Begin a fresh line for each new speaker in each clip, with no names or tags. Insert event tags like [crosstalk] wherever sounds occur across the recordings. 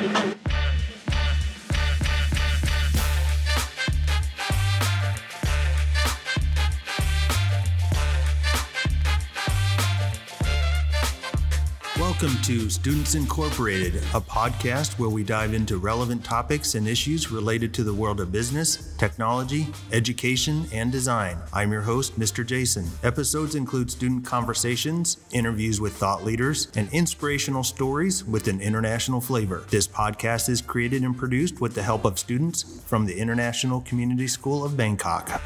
Thank you. Welcome to Students Incorporated, a podcast where we dive into relevant topics and issues related to the world of business, technology, education, and design. I'm your host, Mr. Jason. Episodes include student conversations, interviews with thought leaders, and inspirational stories with an international flavor. This podcast is created and produced with the help of students from the International Community School of Bangkok.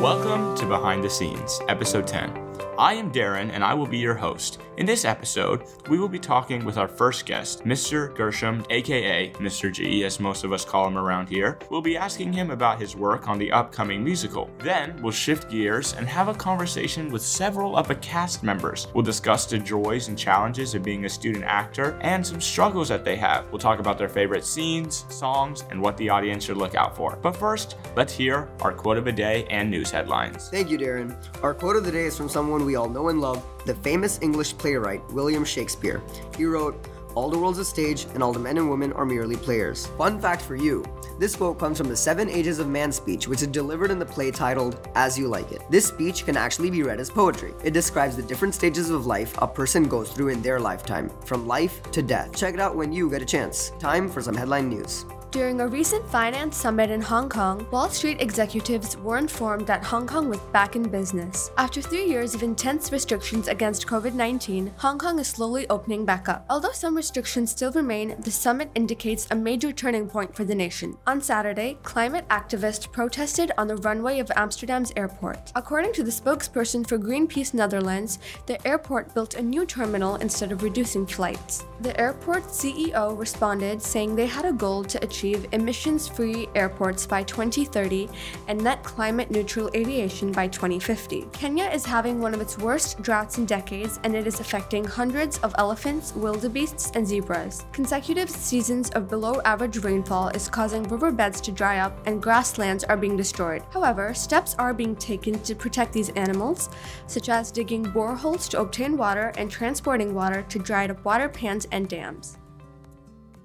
Welcome to Behind the Scenes, Episode 10. I am Darren, and I will be your host. In this episode, we will be talking with our first guest, Mr. Gershom, aka Mr. G, as most of us call him around here. We'll be asking him about his work on the upcoming musical. Then, we'll shift gears and have a conversation with several of the cast members. We'll discuss the joys and challenges of being a student actor and some struggles that they have. We'll talk about their favorite scenes, songs, and what the audience should look out for. But first, let's hear our quote of the day and news headlines.
Thank you, Darren. Our quote of the day is from someone we all know and love, the famous English playwright William Shakespeare. He wrote, all the world's a stage, and all the men and women are merely players. Fun fact for you this quote comes from the Seven Ages of Man speech, which is delivered in the play titled As You Like It. This speech can actually be read as poetry. It describes the different stages of life a person goes through in their lifetime, from life to death. Check it out when you get a chance. Time for some headline news.
During a recent finance summit in Hong Kong, Wall Street executives were informed that Hong Kong was back in business. After three years of intense restrictions against COVID 19, Hong Kong is slowly opening back up. Although some restrictions still remain, the summit indicates a major turning point for the nation. On Saturday, climate activists protested on the runway of Amsterdam's airport. According to the spokesperson for Greenpeace Netherlands, the airport built a new terminal instead of reducing flights. The airport CEO responded saying they had a goal to achieve achieve emissions free airports by 2030 and net climate neutral aviation by 2050. Kenya is having one of its worst droughts in decades and it is affecting hundreds of elephants, wildebeests, and zebras. Consecutive seasons of below average rainfall is causing riverbeds to dry up and grasslands are being destroyed. However, steps are being taken to protect these animals, such as digging boreholes to obtain water and transporting water to dried up water pans and dams.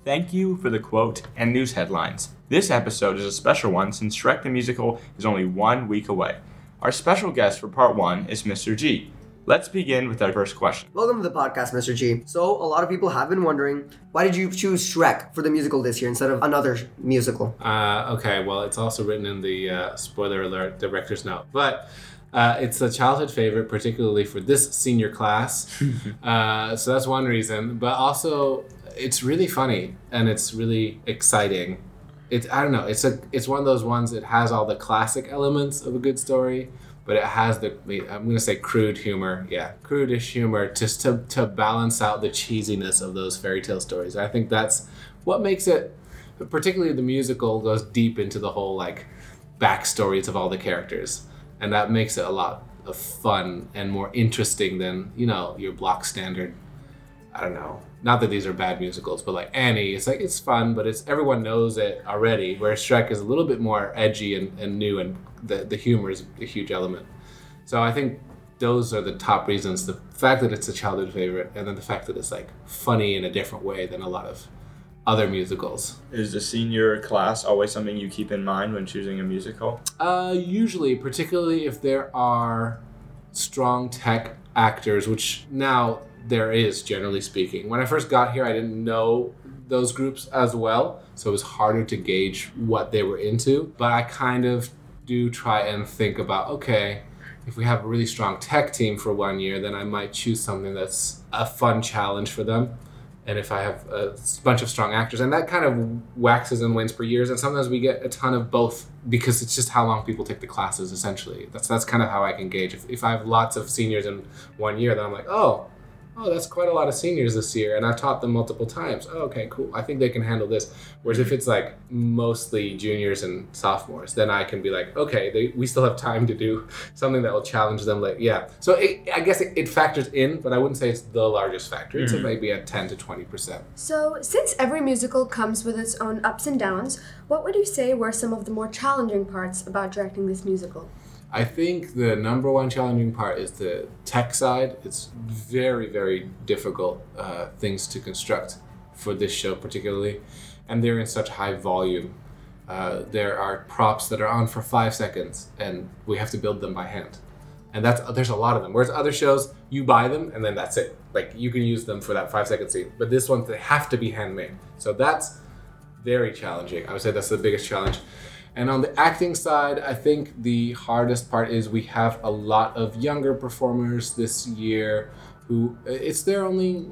Thank you for the quote and news headlines. This episode is a special one since Shrek the Musical is only one week away. Our special guest for part one is Mr. G. Let's begin with our first question.
Welcome to the podcast, Mr. G. So, a lot of people have been wondering why did you choose Shrek for the musical this year instead of another musical?
Uh, okay, well, it's also written in the uh, spoiler alert director's note. But uh, it's a childhood favorite, particularly for this senior class. [laughs] uh, so that's one reason. But also, it's really funny and it's really exciting. It's I don't know. It's a it's one of those ones that has all the classic elements of a good story, but it has the I'm gonna say crude humor. Yeah, crudish humor just to to balance out the cheesiness of those fairy tale stories. I think that's what makes it. Particularly the musical goes deep into the whole like backstories of all the characters, and that makes it a lot of fun and more interesting than you know your block standard. I don't know not that these are bad musicals, but like Annie, it's like it's fun, but it's everyone knows it already. Whereas Shrek is a little bit more edgy and, and new, and the the humor is a huge element. So I think those are the top reasons: the fact that it's a childhood favorite, and then the fact that it's like funny in a different way than a lot of other musicals.
Is the senior class always something you keep in mind when choosing a musical?
Uh, usually, particularly if there are strong tech actors, which now there is, generally speaking. When I first got here, I didn't know those groups as well, so it was harder to gauge what they were into. But I kind of do try and think about okay, if we have a really strong tech team for one year, then I might choose something that's a fun challenge for them. And if I have a bunch of strong actors, and that kind of waxes and wanes per years, and sometimes we get a ton of both because it's just how long people take the classes. Essentially, that's that's kind of how I can gauge. If, if I have lots of seniors in one year, then I'm like, oh, oh, that's quite a lot of seniors this year, and I've taught them multiple times. Oh, okay, cool. I think they can handle this. Whereas if it's like mostly juniors and sophomores, then I can be like, okay, they, we still have time to do something that will challenge them. Like, yeah. So it, I guess it, it, factors in, but I wouldn't say it's the largest factor. It's mm-hmm. maybe a 10 to 20%.
So since every musical comes with its own ups and downs, what would you say were some of the more challenging parts about directing this musical?
I think the number one challenging part is the tech side. It's very, very difficult uh, things to construct for this show, particularly, and they're in such high volume. Uh, there are props that are on for five seconds, and we have to build them by hand. And that's there's a lot of them. Whereas other shows, you buy them and then that's it. Like you can use them for that five second scene. But this one, they have to be handmade. So that's very challenging. I would say that's the biggest challenge. And on the acting side, I think the hardest part is we have a lot of younger performers this year who it's their only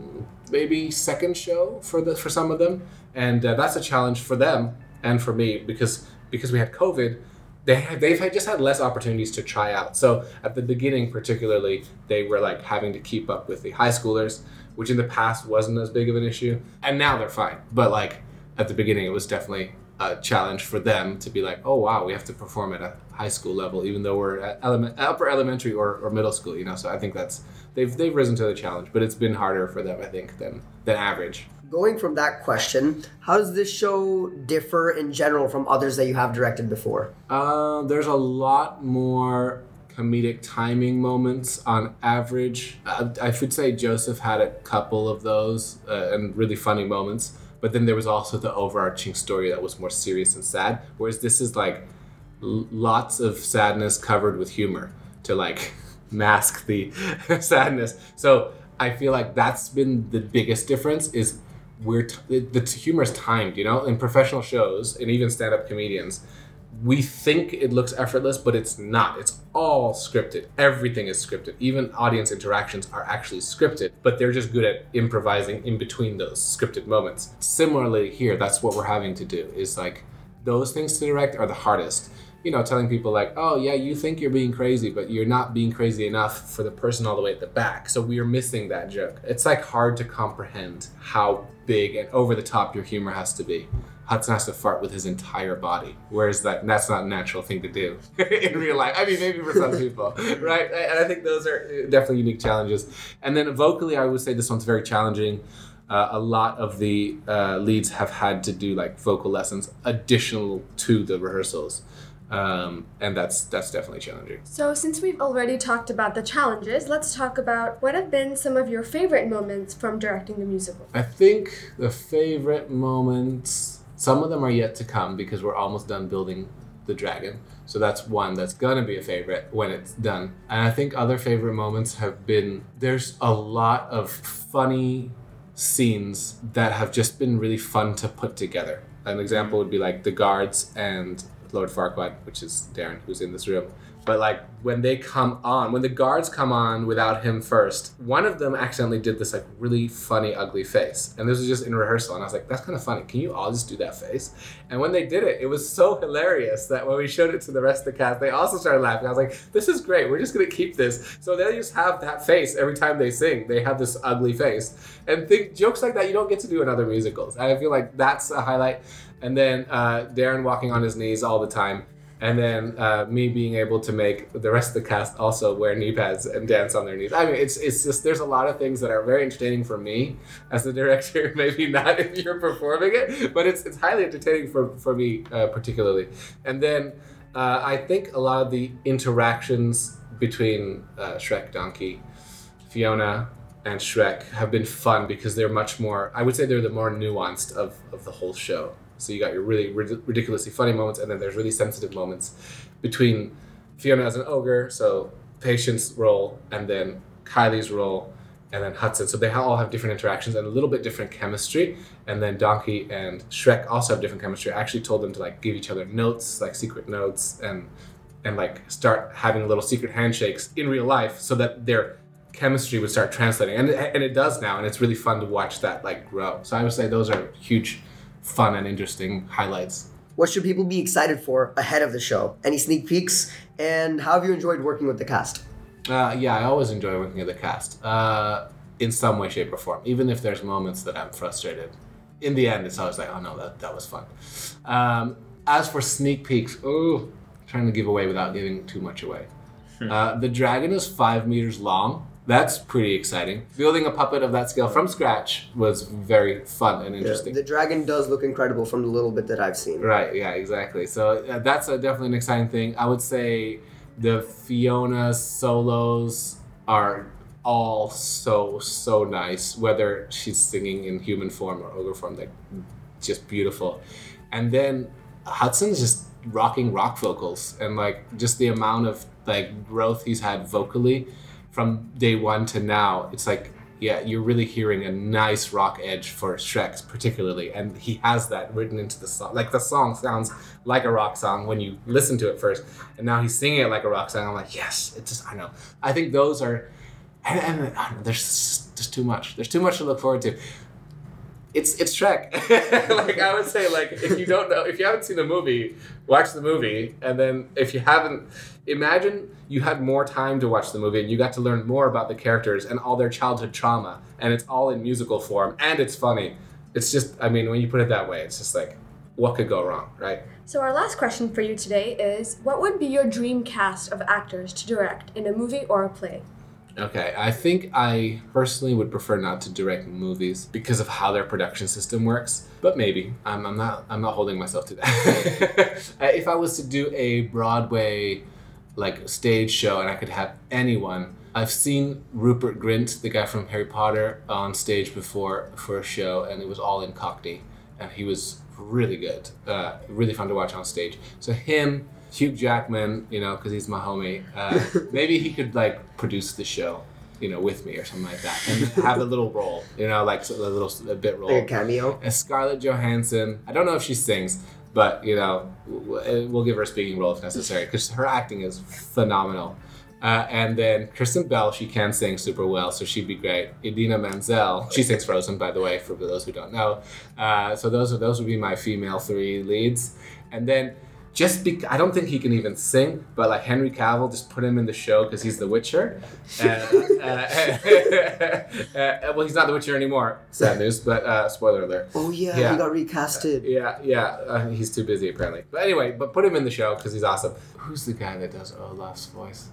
maybe second show for the for some of them, and uh, that's a challenge for them and for me because because we had COVID. They have, they've had, just had less opportunities to try out. So at the beginning, particularly, they were like having to keep up with the high schoolers, which in the past wasn't as big of an issue, and now they're fine. But like at the beginning, it was definitely a challenge for them to be like, oh wow, we have to perform at a high school level, even though we're at element, upper elementary or, or middle school, you know. So I think that's they've they've risen to the challenge, but it's been harder for them, I think, than than average.
Going from that question, how does this show differ in general from others that you have directed before?
Uh, there's a lot more comedic timing moments on average. I, I should say Joseph had a couple of those uh, and really funny moments but then there was also the overarching story that was more serious and sad whereas this is like l- lots of sadness covered with humor to like [laughs] mask the [laughs] sadness. So i feel like that's been the biggest difference is we're t- the, the humor is timed you know? In professional shows and even stand-up comedians we think it looks effortless, but it's not. It's all scripted. Everything is scripted. Even audience interactions are actually scripted, but they're just good at improvising in between those scripted moments. Similarly, here, that's what we're having to do is like those things to direct are the hardest. You know, telling people like, oh, yeah, you think you're being crazy, but you're not being crazy enough for the person all the way at the back. So we are missing that joke. It's like hard to comprehend how big and over the top your humor has to be. Hudson has to fart with his entire body. Whereas that that's not a natural thing to do [laughs] in real life. I mean, maybe for some people, [laughs] right? And I think those are definitely unique challenges. And then vocally, I would say this one's very challenging. Uh, a lot of the uh, leads have had to do like vocal lessons additional to the rehearsals. Um, and that's that's definitely challenging.
So, since we've already talked about the challenges, let's talk about what have been some of your favorite moments from directing the musical.
I think the favorite moments some of them are yet to come because we're almost done building the dragon. So that's one that's gonna be a favorite when it's done. And I think other favorite moments have been there's a lot of funny scenes that have just been really fun to put together. An example would be like the guards and Lord Farquaad, which is Darren, who's in this room. But like when they come on, when the guards come on without him first, one of them accidentally did this like really funny, ugly face. And this was just in rehearsal. And I was like, that's kind of funny. Can you all just do that face? And when they did it, it was so hilarious that when we showed it to the rest of the cast, they also started laughing. I was like, this is great. We're just going to keep this. So they just have that face every time they sing. They have this ugly face. And think jokes like that you don't get to do in other musicals. And I feel like that's a highlight. And then uh, Darren walking on his knees all the time and then uh, me being able to make the rest of the cast also wear knee pads and dance on their knees. I mean, it's it's just there's a lot of things that are very entertaining for me as the director. [laughs] Maybe not if you're performing it, but it's it's highly entertaining for for me uh, particularly. And then uh, I think a lot of the interactions between uh, Shrek, Donkey, Fiona, and Shrek have been fun because they're much more. I would say they're the more nuanced of of the whole show. So you got your really ridiculously funny moments, and then there's really sensitive moments between Fiona as an ogre, so Patience role, and then Kylie's role, and then Hudson. So they all have different interactions and a little bit different chemistry. And then Donkey and Shrek also have different chemistry. I actually told them to like give each other notes, like secret notes, and and like start having little secret handshakes in real life, so that their chemistry would start translating. And and it does now, and it's really fun to watch that like grow. So I would say those are huge fun and interesting highlights.
What should people be excited for ahead of the show? Any sneak peeks? And how have you enjoyed working with the cast?
Uh, yeah, I always enjoy working with the cast uh, in some way, shape, or form. Even if there's moments that I'm frustrated, in the end, it's always like, oh no, that, that was fun. Um, as for sneak peeks, oh, trying to give away without giving too much away. Hmm. Uh, the dragon is five meters long that's pretty exciting. Building a puppet of that scale from scratch was very fun and interesting.
Yeah, the dragon does look incredible from the little bit that I've seen.
Right, yeah, exactly. So uh, that's a, definitely an exciting thing. I would say The Fiona solos are all so so nice, whether she's singing in human form or ogre form, like just beautiful. And then Hudson's just rocking rock vocals and like just the amount of like growth he's had vocally from day one to now. It's like yeah, you're really hearing a nice rock edge for Shrek, particularly, and he has that written into the song. Like the song sounds like a rock song when you listen to it first, and now he's singing it like a rock song. I'm like, yes, it just I know. I think those are, and, and know, there's just too much. There's too much to look forward to. It's it's Shrek. [laughs] like I would say, like if you don't know, if you haven't seen the movie, watch the movie, and then if you haven't, imagine you had more time to watch the movie and you got to learn more about the characters and all their childhood trauma, and it's all in musical form and it's funny. It's just, I mean, when you put it that way, it's just like, what could go wrong, right?
So, our last question for you today is What would be your dream cast of actors to direct in a movie or a play?
Okay, I think I personally would prefer not to direct movies because of how their production system works. But maybe I'm, I'm not. I'm not holding myself to that. [laughs] If I was to do a Broadway, like stage show, and I could have anyone, I've seen Rupert Grint, the guy from Harry Potter, on stage before for a show, and it was all in Cockney, and he was really good. Uh, really fun to watch on stage. So him. Hugh Jackman, you know, because he's my homie. Uh, [laughs] maybe he could like produce the show, you know, with me or something like that, and have a little role, you know, like a little a bit role.
Like a cameo.
And Scarlett Johansson. I don't know if she sings, but you know, we'll give her a speaking role if necessary because her acting is phenomenal. Uh, and then Kristen Bell, she can sing super well, so she'd be great. Idina Menzel, she sings Frozen, by the way, for those who don't know. Uh, so those are those would be my female three leads. And then just be, I don't think he can even sing, but like Henry Cavill, just put him in the show because he's the Witcher. Uh, [laughs] uh, uh, well, he's not the Witcher anymore. Sad news, but uh, spoiler alert.
Oh yeah,
Yeah.
he got recasted.
Yeah, yeah, uh, he's too busy apparently. But anyway, but put him in the show because he's awesome. Who's the guy that does Olaf's voice?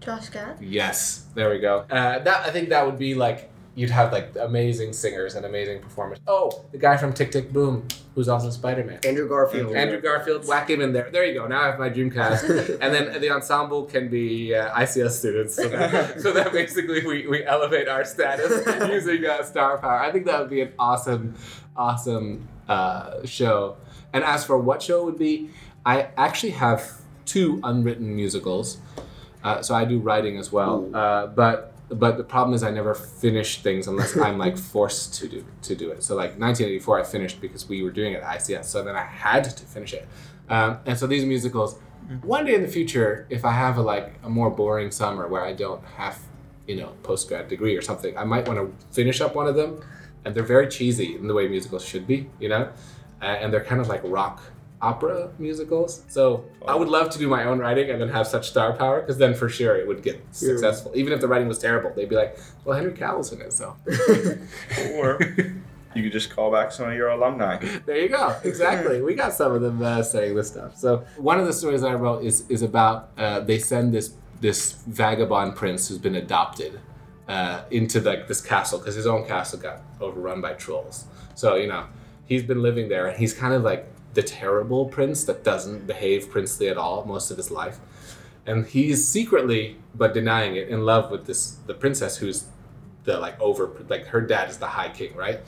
Josh Gad?
Yes, there we go. Uh, that I think that would be like you'd have like amazing singers and amazing performers. Oh, the guy from Tick Tick Boom, who's also Spider Man.
Andrew Garfield.
Andrew Garfield, whack him in there. There you go. Now I have my dream cast, [laughs] and then the ensemble can be uh, ICS students. So that, [laughs] so that basically we, we elevate our status [laughs] using uh, star power. I think that would be an awesome, awesome uh, show. And as for what show it would be, I actually have two unwritten musicals. Uh, so I do writing as well. Uh, but but the problem is I never finish things unless I'm like [laughs] forced to do to do it. So like 1984, I finished because we were doing it at ICS. So then I had to finish it. Um, and so these musicals, one day in the future, if I have a like a more boring summer where I don't have you know post grad degree or something, I might want to finish up one of them. And they're very cheesy in the way musicals should be, you know, uh, and they're kind of like rock opera musicals. So I would love to do my own writing and then have such star power because then for sure it would get successful. Even if the writing was terrible, they'd be like, "Well, Henry Cavill's in it, so." [laughs]
Or you could just call back some of your alumni.
there you go. Exactly. we got some of them uh, saying this stuff. So one of the stories I wrote is is about uh, they send this this vagabond prince who's been adopted uh, into like this castle because his own castle got overrun by trolls. So you know he's been living there and he's kind of like the terrible prince that doesn't behave princely at all most of his life. And he's secretly, but denying it, in love with this the princess who's the like over like her dad is the high king, right?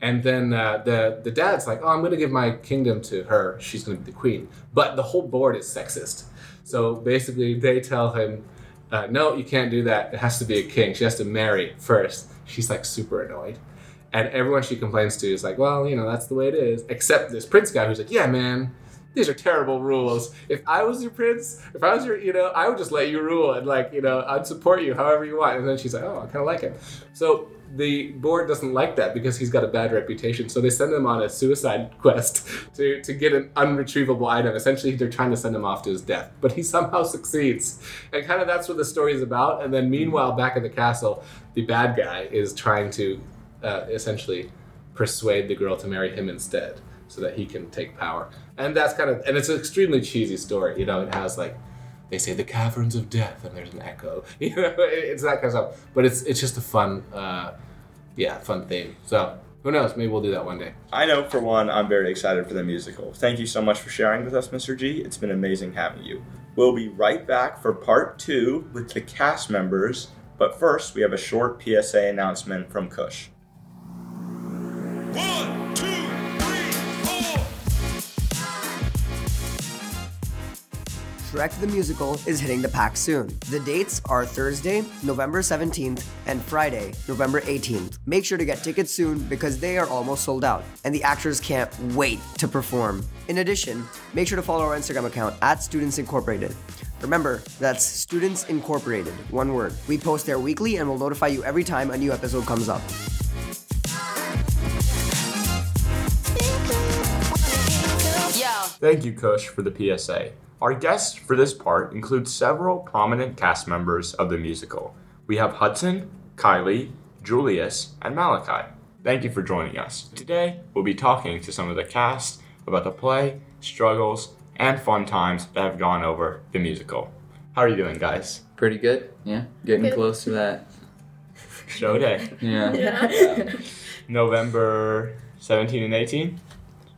And then uh, the the dad's like, oh, I'm gonna give my kingdom to her. She's gonna be the queen. But the whole board is sexist. So basically, they tell him, uh, no, you can't do that. It has to be a king. She has to marry first. She's like super annoyed. And everyone she complains to is like, well, you know, that's the way it is. Except this prince guy who's like, yeah, man, these are terrible rules. If I was your prince, if I was your, you know, I would just let you rule and like, you know, I'd support you however you want. And then she's like, oh, I kind of like him. So the board doesn't like that because he's got a bad reputation. So they send him on a suicide [laughs] quest to, to get an unretrievable item. Essentially, they're trying to send him off to his death, but he somehow succeeds. And kind of that's what the story is about. And then meanwhile, back at the castle, the bad guy is trying to uh, essentially persuade the girl to marry him instead so that he can take power. And that's kind of, and it's an extremely cheesy story. You know, it has like, they say the caverns of death, and there's an echo. [laughs] You know, it's that kind of stuff. But it's it's just a fun, uh, yeah, fun theme. So who knows? Maybe we'll do that one day.
I know for one, I'm very excited for the musical. Thank you so much for sharing with us, Mr. G. It's been amazing having you. We'll be right back for part two with the cast members, but first we have a short PSA announcement from Kush.
One, two, three, four.
Shrek the Musical is hitting the PAC soon. The dates are Thursday, November 17th, and Friday, November 18th. Make sure to get tickets soon because they are almost sold out, and the actors can't wait to perform. In addition, make sure to follow our Instagram account at Students Incorporated. Remember, that's Students Incorporated, one word. We post there weekly and will notify you every time a new episode comes up.
Thank you, Kush, for the PSA. Our guests for this part include several prominent cast members of the musical. We have Hudson, Kylie, Julius, and Malachi. Thank you for joining us. Today, we'll be talking to some of the cast about the play, struggles, and fun times that have gone over the musical. How are you doing, guys?
Pretty good. Yeah. Getting
Good.
close to that.
Show day.
Yeah.
November 17 and 18?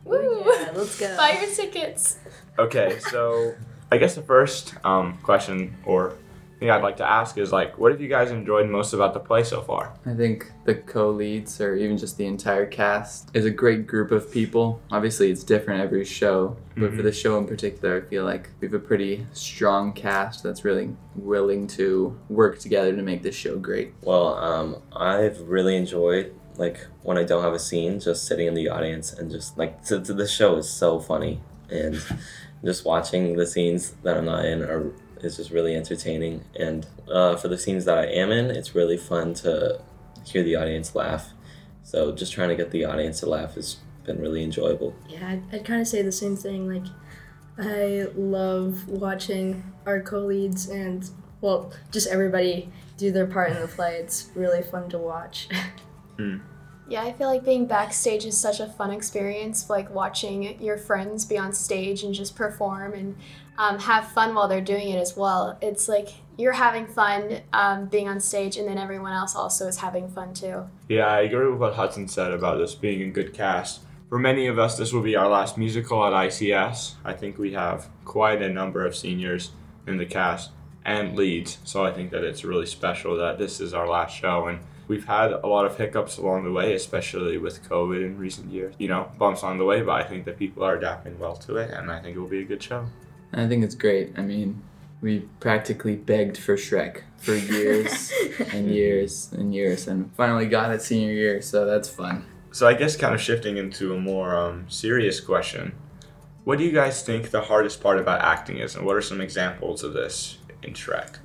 Woo!
let's go.
Buy your tickets.
Okay, so I guess the first um, question or thing I'd like to ask is like, what have you guys enjoyed most about the play so far?
I think the co-leads or even just the entire cast is a great group of people. Obviously, it's different every show, but for the show in particular, I feel like we have a pretty strong cast that's really willing to work together to make this show great.
Well, um, I've really enjoyed like when I don't have a scene, just sitting in the audience and just like t- t- the show is so funny and just watching the scenes that I'm not in are is just really entertaining. And uh, for the scenes that I am in, it's really fun to hear the audience laugh. So just trying to get the audience to laugh has been really enjoyable.
Yeah, I'd, I'd kind of say the same thing. Like, I love watching our co-leads and well, just everybody do their part in the play. It's really fun to watch. [laughs]
Yeah, I feel like being backstage is such a fun experience, like watching your friends be on stage and just perform and um, have fun while they're doing it as well. It's like you're having fun um, being on stage, and then everyone else also is having fun too.
Yeah, I agree with what Hudson said about this being a good cast. For many of us, this will be our last musical at ICS. I think we have quite a number of seniors in the cast and leads, so I think that it's really special that this is our last show. And we've had a lot of hiccups along the way, especially with COVID in recent years. You know, bumps on the way, but I think that people are adapting well to it, and I think it will be a good show.
I think it's great. I mean, we practically begged for Shrek for [laughs] years and years and years, and finally got it senior year, so that's fun.
So I guess kind of shifting into a more um, serious question, what do you guys think the hardest part about acting is, and what are some examples of this in Shrek?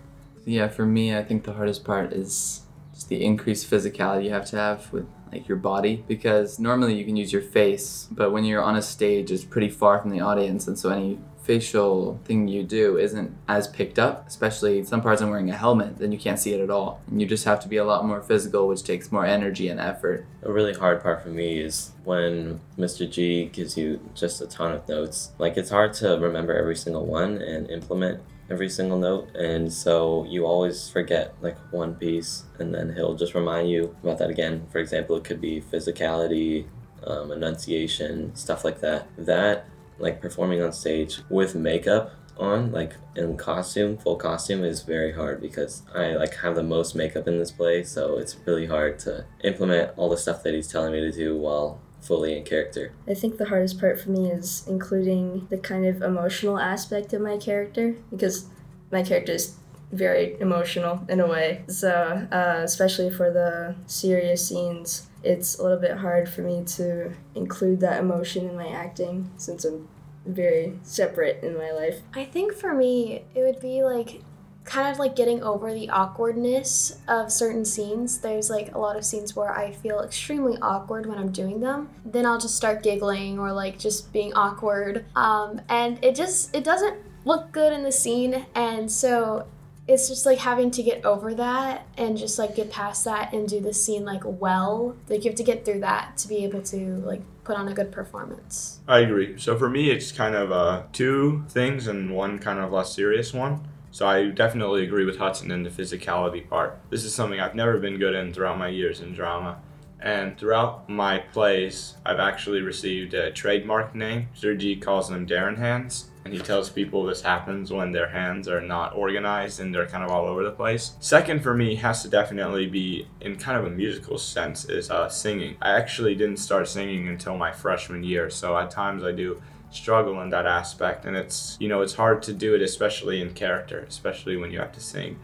Yeah, for me, I think the hardest part is just the increased physicality you have to have with like your body because normally you can use your face, but when you're on a stage, it's pretty far from the audience, and so any facial thing you do isn't as picked up. Especially some parts I'm wearing a helmet, then you can't see it at all, and you just have to be a lot more physical, which takes more energy and effort.
A really hard part for me is when Mr. G gives you just a ton of notes. Like it's hard to remember every single one and implement every single note and so you always forget like one piece and then he'll just remind you about that again. For example, it could be physicality, um, enunciation, stuff like that. That like performing on stage with makeup on like in costume full costume is very hard because i like have the most makeup in this play so it's really hard to implement all the stuff that he's telling me to do while fully in character
I think the hardest part for me is including the kind of emotional aspect of my character because my character is very emotional in a way. So, uh, especially for the serious scenes, it's a little bit hard for me to include that emotion in my acting since I'm very separate in my life.
I think for me, it would be like kind of like getting over the awkwardness of certain scenes. There's like a lot of scenes where I feel extremely awkward when I'm doing them. Then I'll just start giggling or like just being awkward. Um, and it just it doesn't look good in the scene and so it's just like having to get over that and just like get past that and do the scene like well. Like you have to get through that to be able to like put on a good performance.
I agree. So for me, it's kind of uh, two things and one kind of less serious one. So I definitely agree with Hudson in the physicality part. This is something I've never been good in throughout my years in drama. And throughout my plays, I've actually received a trademark name. Sir G calls them Darren hands. And he tells people this happens when their hands are not organized and they're kind of all over the place. Second for me has to definitely be in kind of a musical sense is uh, singing. I actually didn't start singing until my freshman year, so at times I do struggle in that aspect. And it's you know it's hard to do it especially in character especially when you have to sing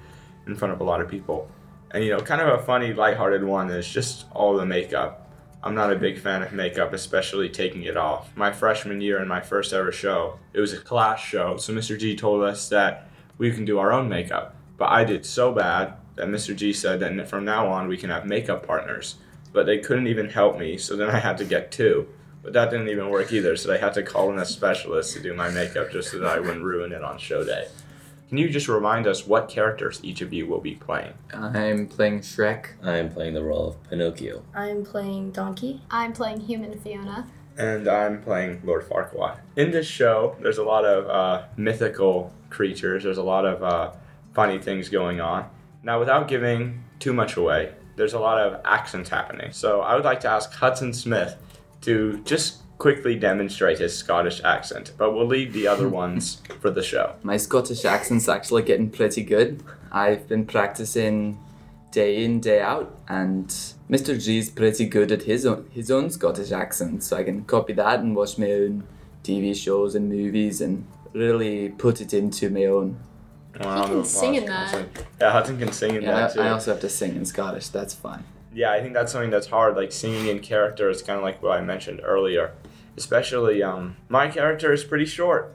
in front of a lot of people. And you know kind of a funny lighthearted one is just all the makeup. I'm not a big fan of makeup especially taking it off. My freshman year in my first ever show it was a class show. So mr g told us that we can do our own makeup. But i did so bad that mr g said that from now on we can have makeup partners. But they couldn't even help me so then i had to get two but that didn't even work either, so they had to call in a specialist to do my makeup just so that I wouldn't ruin it on show day. Can you just remind us what characters each of you will be playing?
I'm playing Shrek.
I'm playing the role of Pinocchio.
I'm playing Donkey.
I'm playing human Fiona.
And I'm playing Lord Farquaad. In this show, there's a lot of uh, mythical creatures, there's a lot of uh, funny things going on. Now, without giving too much away, there's a lot of accents happening. So I would like to ask Hudson Smith to just quickly demonstrate his Scottish accent, but we'll leave the other [laughs] ones for the show.
My Scottish accent's actually getting pretty good. I've been practicing day in, day out, and Mr. G's pretty good at his own, his own Scottish accent, so I can copy that and watch my own TV shows and movies and really put it into my own.
Well,
He can sing in that.
Yeah, Hudson can sing in
Yeah,
that too.
I, I also have to sing in Scottish, that's fine.
Yeah, I think that's something that's hard. Like singing in character is kind of like what I mentioned earlier. Especially, um, my character is pretty short,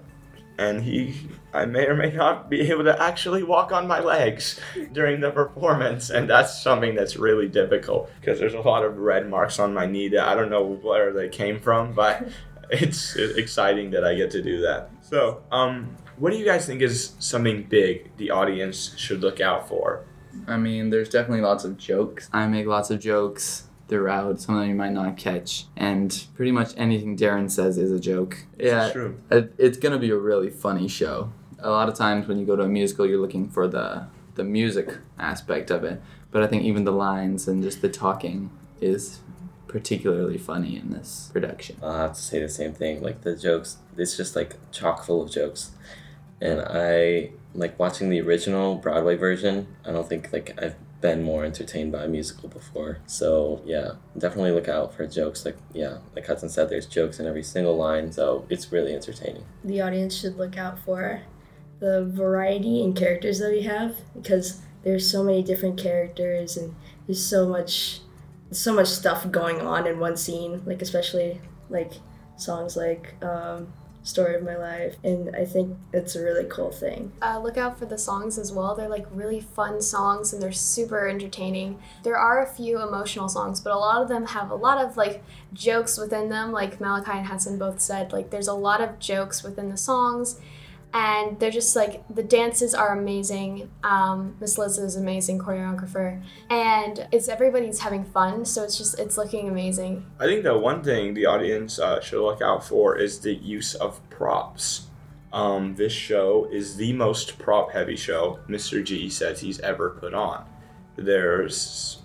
and he, I may or may not be able to actually walk on my legs [laughs] during the performance, and that's something that's really difficult because there's a lot of red marks on my knee that I don't know where they came from, but [laughs] it's exciting that I get to do that. So, um, what do you guys think is something big the audience should look out for?
I mean, there's definitely lots of jokes. I make lots of jokes throughout, some of them you might not catch. And pretty much anything Darren says is a joke. Yeah,
true.
it- it's gonna be a really funny show. A lot of times when you go to a musical, you're looking for the the music aspect of it. But I think even the lines and just the talking is particularly funny in this production.
I'll have to say the same thing. Like the jokes, it's just like chock full of jokes. And I like watching the original Broadway version. I don't think like I've been more entertained by a musical before. So yeah, definitely look out for jokes. Like yeah, like Hudson said, there's jokes in every single line. So it's really entertaining.
The audience should look out for the variety in characters that we have because there's so many different characters and there's so much so much stuff going on in one scene like especially like songs like um, story of my life and i think it's a really cool thing
Uh, look out for the songs as well. They're like really fun songs and they're super entertaining. There are a few emotional songs, but a lot of them have a lot of like jokes within them. Like Malachi and Hudson both said, like there's a lot of jokes within the songs, and they're just like the dances are amazing. Um, Miss Liz is an amazing choreographer, and it's everybody's having fun, so it's just it's looking amazing.
I think the one thing the audience uh, should look out for is the use of props. Um, this show is the most prop heavy show Mr. G says he's ever put on. There's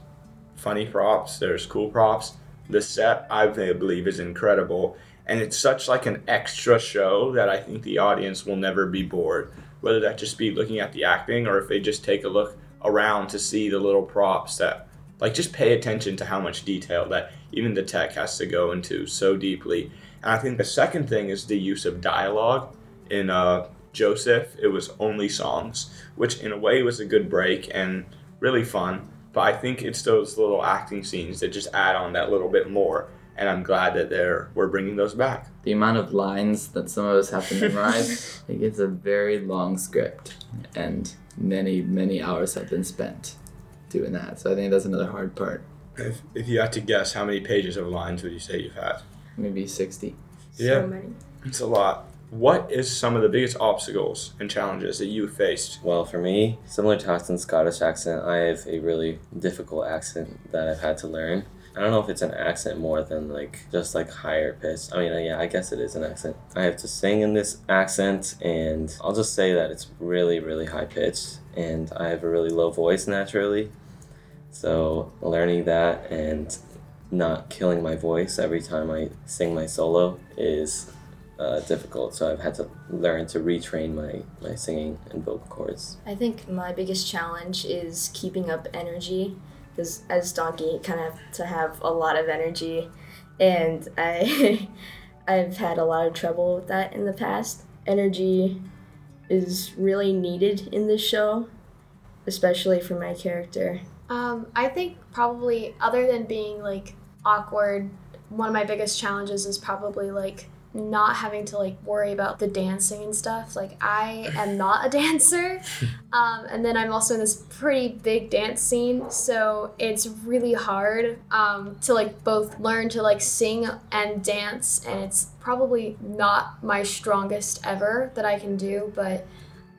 funny props, there's cool props. The set, I believe, is incredible. And it's such like an extra show that I think the audience will never be bored. Whether that just be looking at the acting or if they just take a look around to see the little props that like just pay attention to how much detail that even the tech has to go into so deeply. And I think the second thing is the use of dialogue. In uh, Joseph, it was only songs, which in a way was a good break and really fun. But I think it's those little acting scenes that just add on that little bit more. And I'm glad that they're we're bringing those back.
The amount of lines that some of us have to memorize, [laughs] like it's a very long script, and many many hours have been spent doing that. So I think that's another hard part.
If, if you had to guess, how many pages of lines would you say you've had?
Maybe sixty.
Yeah.
so many
It's a lot. What is some of the biggest obstacles and challenges that you faced?
Well, for me, similar to Hudson's Scottish accent, I have a really difficult accent that I've had to learn. I don't know if it's an accent more than like just like higher pitch. I mean, uh, yeah, I guess it is an accent. I have to sing in this accent, and I'll just say that it's really, really high pitched, and I have a really low voice naturally. So learning that and not killing my voice every time I sing my solo is uh, difficult. So I've had to learn to retrain my, my singing and vocal cords.
I think my biggest challenge is keeping up energy because as donkey kind of to have a lot of energy and I [laughs] I've had a lot of trouble with that in the past. Energy is really needed in this show, especially for my character.
Um, I think probably other than being like awkward, one of my biggest challenges is probably like not having to like worry about the dancing and stuff. Like I am not a [laughs] dancer, um, and then I'm also in this pretty big dance scene, so it's really hard um, to like both learn to like sing and dance, and it's probably not my strongest ever that I can do, but.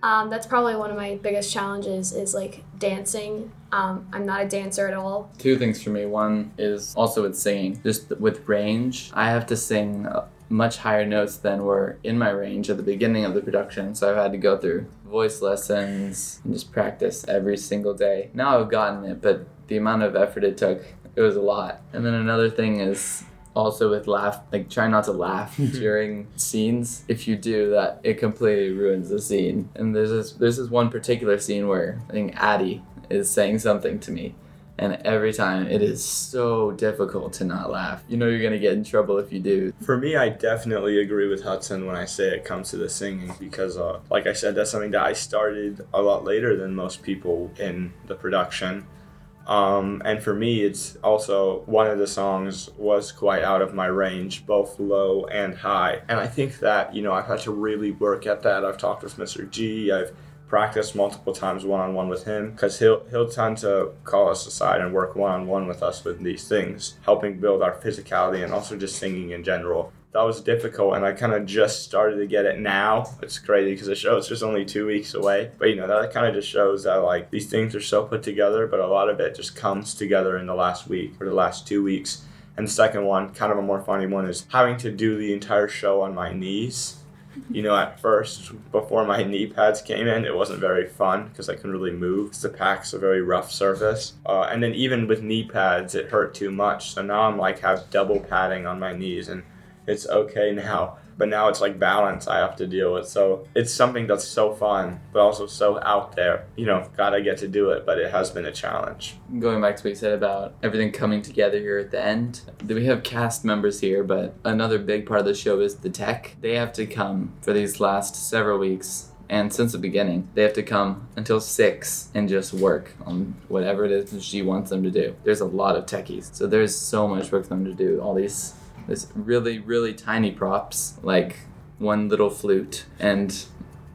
Um, that's probably one of my biggest challenges is like dancing. Um, I'm not a dancer at all.
Two things for me. One is also with singing. Just with range, I have to sing much higher notes than were in my range at the beginning of the production. So I've had to go through voice lessons and just practice every single day. Now I've gotten it, but the amount of effort it took, it was a lot. And then another thing is also with laugh like try not to laugh [laughs] during scenes if you do that it completely ruins the scene and there's this there's this one particular scene where i think addie is saying something to me and every time it is so difficult to not laugh you know you're gonna get in trouble if you do
For me, I definitely agree with Hudson when I say it comes to the singing because, uh, like I said, that's something that I started a lot later than most people in the production. Um, and for me, it's also one of the songs was quite out of my range, both low and high. And I think that, you know, I've had to really work at that. I've talked with Mr. G, I've practiced multiple times one on one with him because he'll, he'll tend to call us aside and work one on one with us with these things, helping build our physicality and also just singing in general. That was difficult, and I kind of just started to get it now. It's crazy because the show show's just only two weeks away, but you know that kind of just shows that like these things are so put together, but a lot of it just comes together in the last week or the last two weeks. And the second one, kind of a more funny one, is having to do the entire show on my knees. You know, at first, before my knee pads came in, it wasn't very fun because I couldn't really move. 'cause The PAC's a very rough surface. Uh, and then even with knee pads, it hurt too much. So now I'm like have double padding on my knees, and it's okay [laughs] now. But now it's like balance I have to deal with. So it's something that's so fun, but also so out there. You know, gotta get to do it, but it has been a challenge.
going back to what you said about everything coming together here at the end we have cast members here but another big part of the show is the tech they have to come for these last several weeks and since the beginning they have to come until six and just work on whatever it is she wants them to do there's a lot of techies so there's so much work for them to do all these this really really tiny props like one little flute and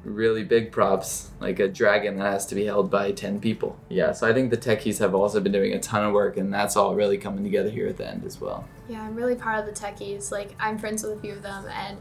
really big props, like a dragon that has to be held by 10 people. Yeah, so I think the techies have also been doing a ton of work, and that's all really coming together here at the end as well.
Yeah, I'm really proud of the techies. Like, I'm friends with a few of them, and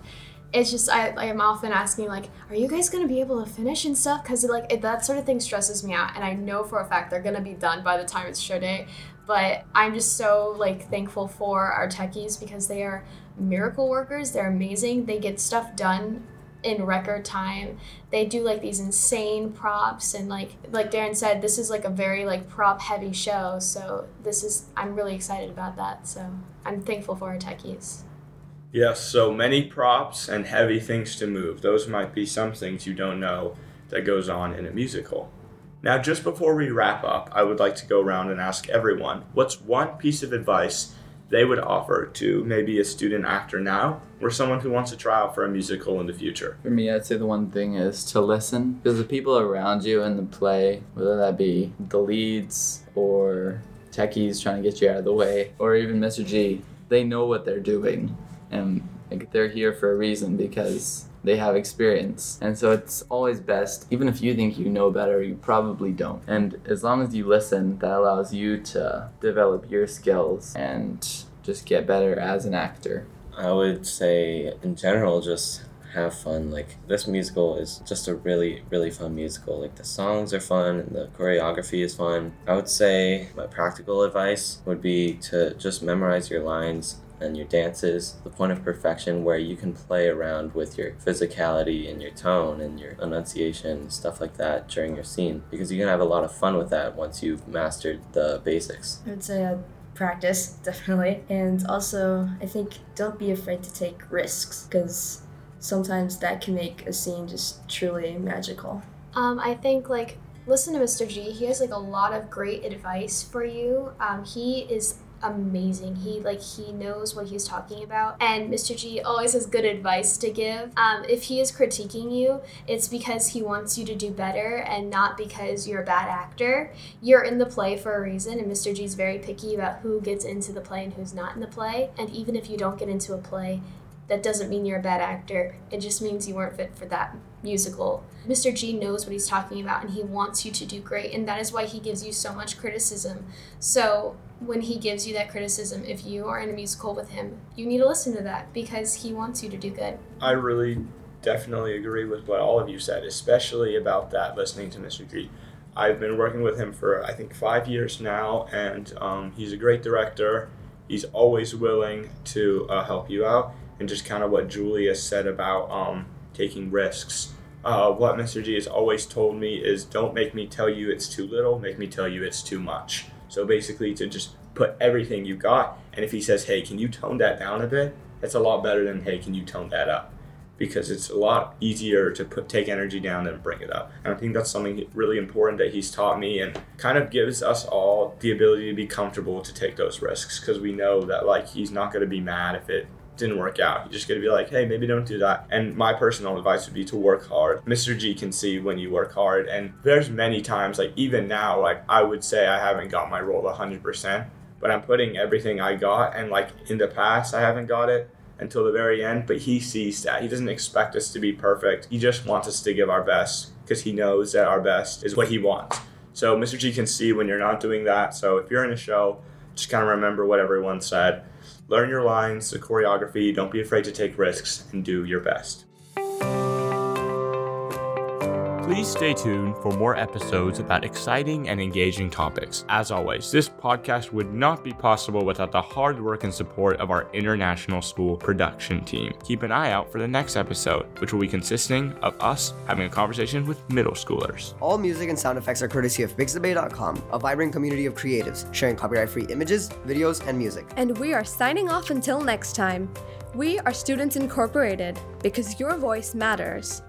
it's just I, I am often asking like, are you guys gonna be able to finish and stuff? Because like it, that sort of thing stresses me out, and I know for a fact they're gonna be done by the time it's show day. But I'm just so like thankful for our techies because they are miracle workers. They're amazing. They get stuff done in record time. They do like these insane props and like like Darren said, this is like a very like prop heavy show. So this is I'm really excited about that. So I'm thankful for our techies.
Yes, so many props and heavy things to move. Those might be some things you don't know that goes on in a musical. Now, just before we wrap up, I would like to go around and ask everyone what's one piece of advice they would offer to maybe a student actor now or someone who wants to try out for a musical in the future?
For me, I'd say the one thing is to listen because the people around you in the play, whether that be the leads or techies trying to get you out of the way, or even Mr. G, they know what they're doing and like, they're here for a reason because they have experience. And so it's always best, even if you think you know better, you probably don't. And as long as you listen, that allows you to develop your skills and just get better as an actor.
I would say, in general, just have fun. Like, this musical is just a really, really fun musical. Like, the songs are fun and the choreography is fun. I would say my practical advice would be to just memorize your lines and your dances, the point of perfection where you can play around with your physicality and your tone and your enunciation, stuff like that during your scene. Because you're gonna have a lot of fun with that once you've mastered the basics.
I would say uh, practice, [laughs] definitely. And also, I think don't be afraid to take risks because sometimes that can make a scene just truly magical.
Um, I think like listen to Mr. G. He has like a lot of great advice for you. Um, he is amazing. He like he knows what he's talking about, and Mr. G always has good advice to give. Um, if he is critiquing you, it's because he wants you to do better, and not because you're a bad actor. You're in the play for a reason, and Mr. G is very picky about who gets into the play and who's not in the play. And even if you don't get into a play, that doesn't mean you're a bad actor. It just means you weren't fit for that musical. Mr. G knows what he's talking about and he wants you to do great, and that is why he gives you so much criticism. So, when he gives you that criticism, if you are in a musical with him, you need to listen to that because he wants you to do good.
I really definitely agree with what all of you said, especially about that listening to Mr. G. I've been working with him for I think five years now, and um, he's a great director. He's always willing to uh, help you out, and just kind of what Julia said about um, taking risks. Uh, what Mr. G has always told me is don't make me tell you it's too little, make me tell you it's too much. So basically, to just put everything you got, and if he says, hey, can you tone that down a bit? That's a lot better than, hey, can you tone that up? Because it's a lot easier to put take energy down than bring it up. And I think that's something really important that he's taught me and kind of gives us all the ability to be comfortable to take those risks because we know that like he's not going to be mad if it didn't work out. You're just gonna be like, hey, maybe don't do that. And my personal advice would be to work hard. Mr. G can see when you work hard, and there's many times, like even now, like I would say I haven't got my role 100%, but I'm putting everything I got, and like in the past, I haven't got it until the very end. But he sees that. He doesn't expect us to be perfect. He just wants us to give our best because he knows that our best is what he wants. So Mr. G can see when you're not doing that. So if you're in a show, just kind of remember what everyone said learn your lines, the choreography, don't be afraid to take risks, and do your best. Please stay tuned for more episodes about exciting and engaging topics. As always, this podcast would not be possible without the hard work and support of our international school production team. Keep an eye out for the next episode, which will be consisting of us having a conversation with middle schoolers.
All music and sound effects are courtesy of Pixabay.com, a vibrant community of creatives sharing copyright free images, videos, and music.
And we are signing off until next time. We are Students Incorporated because your voice matters.